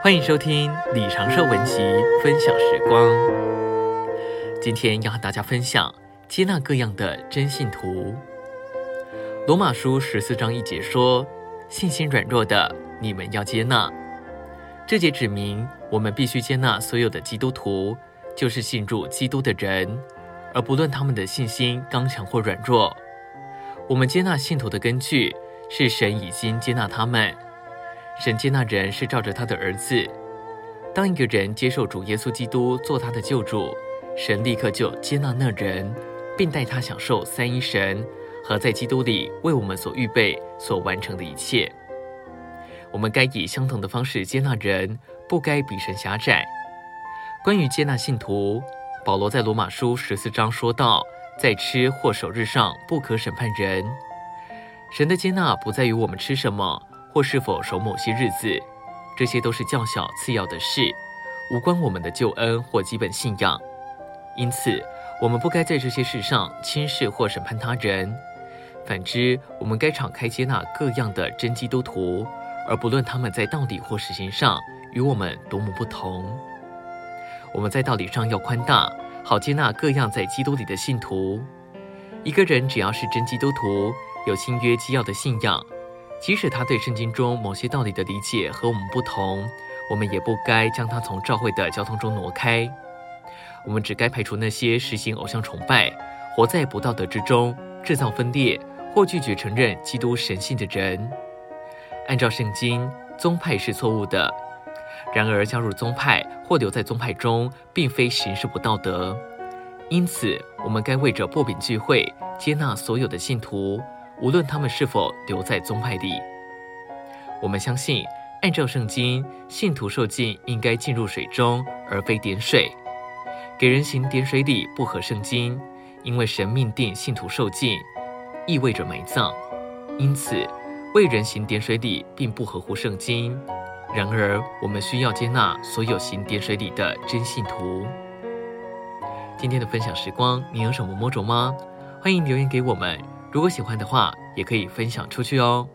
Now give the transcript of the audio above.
欢迎收听李长寿文集分享时光。今天要和大家分享接纳各样的真信徒。罗马书十四章一节说：“信心软弱的，你们要接纳。”这节指明我们必须接纳所有的基督徒，就是信入基督的人，而不论他们的信心刚强或软弱。我们接纳信徒的根据是神已经接纳他们。神接纳人是照着他的儿子。当一个人接受主耶稣基督做他的救主，神立刻就接纳那人，并带他享受三一神和在基督里为我们所预备、所完成的一切。我们该以相同的方式接纳人，不该比神狭窄。关于接纳信徒，保罗在罗马书十四章说道：“在吃或守日上不可审判人。”神的接纳不在于我们吃什么。或是否守某些日子，这些都是较小次要的事，无关我们的救恩或基本信仰。因此，我们不该在这些事上轻视或审判他人。反之，我们该敞开接纳各样的真基督徒，而不论他们在道理或实行上与我们多么不同。我们在道理上要宽大，好接纳各样在基督里的信徒。一个人只要是真基督徒，有新约基要的信仰。即使他对圣经中某些道理的理解和我们不同，我们也不该将他从教会的交通中挪开。我们只该排除那些实行偶像崇拜、活在不道德之中、制造分裂或拒绝承认基督神性的人。按照圣经，宗派是错误的。然而，加入宗派或留在宗派中，并非行事不道德。因此，我们该为着擘饼聚会，接纳所有的信徒。无论他们是否留在宗派里，我们相信，按照圣经，信徒受浸应该浸入水中，而非点水。给人行点水礼不合圣经，因为神命定信徒受浸，意味着埋葬。因此，为人行点水礼并不合乎圣经。然而，我们需要接纳所有行点水礼的真信徒。今天的分享时光，你有什么摸着吗？欢迎留言给我们。如果喜欢的话，也可以分享出去哦。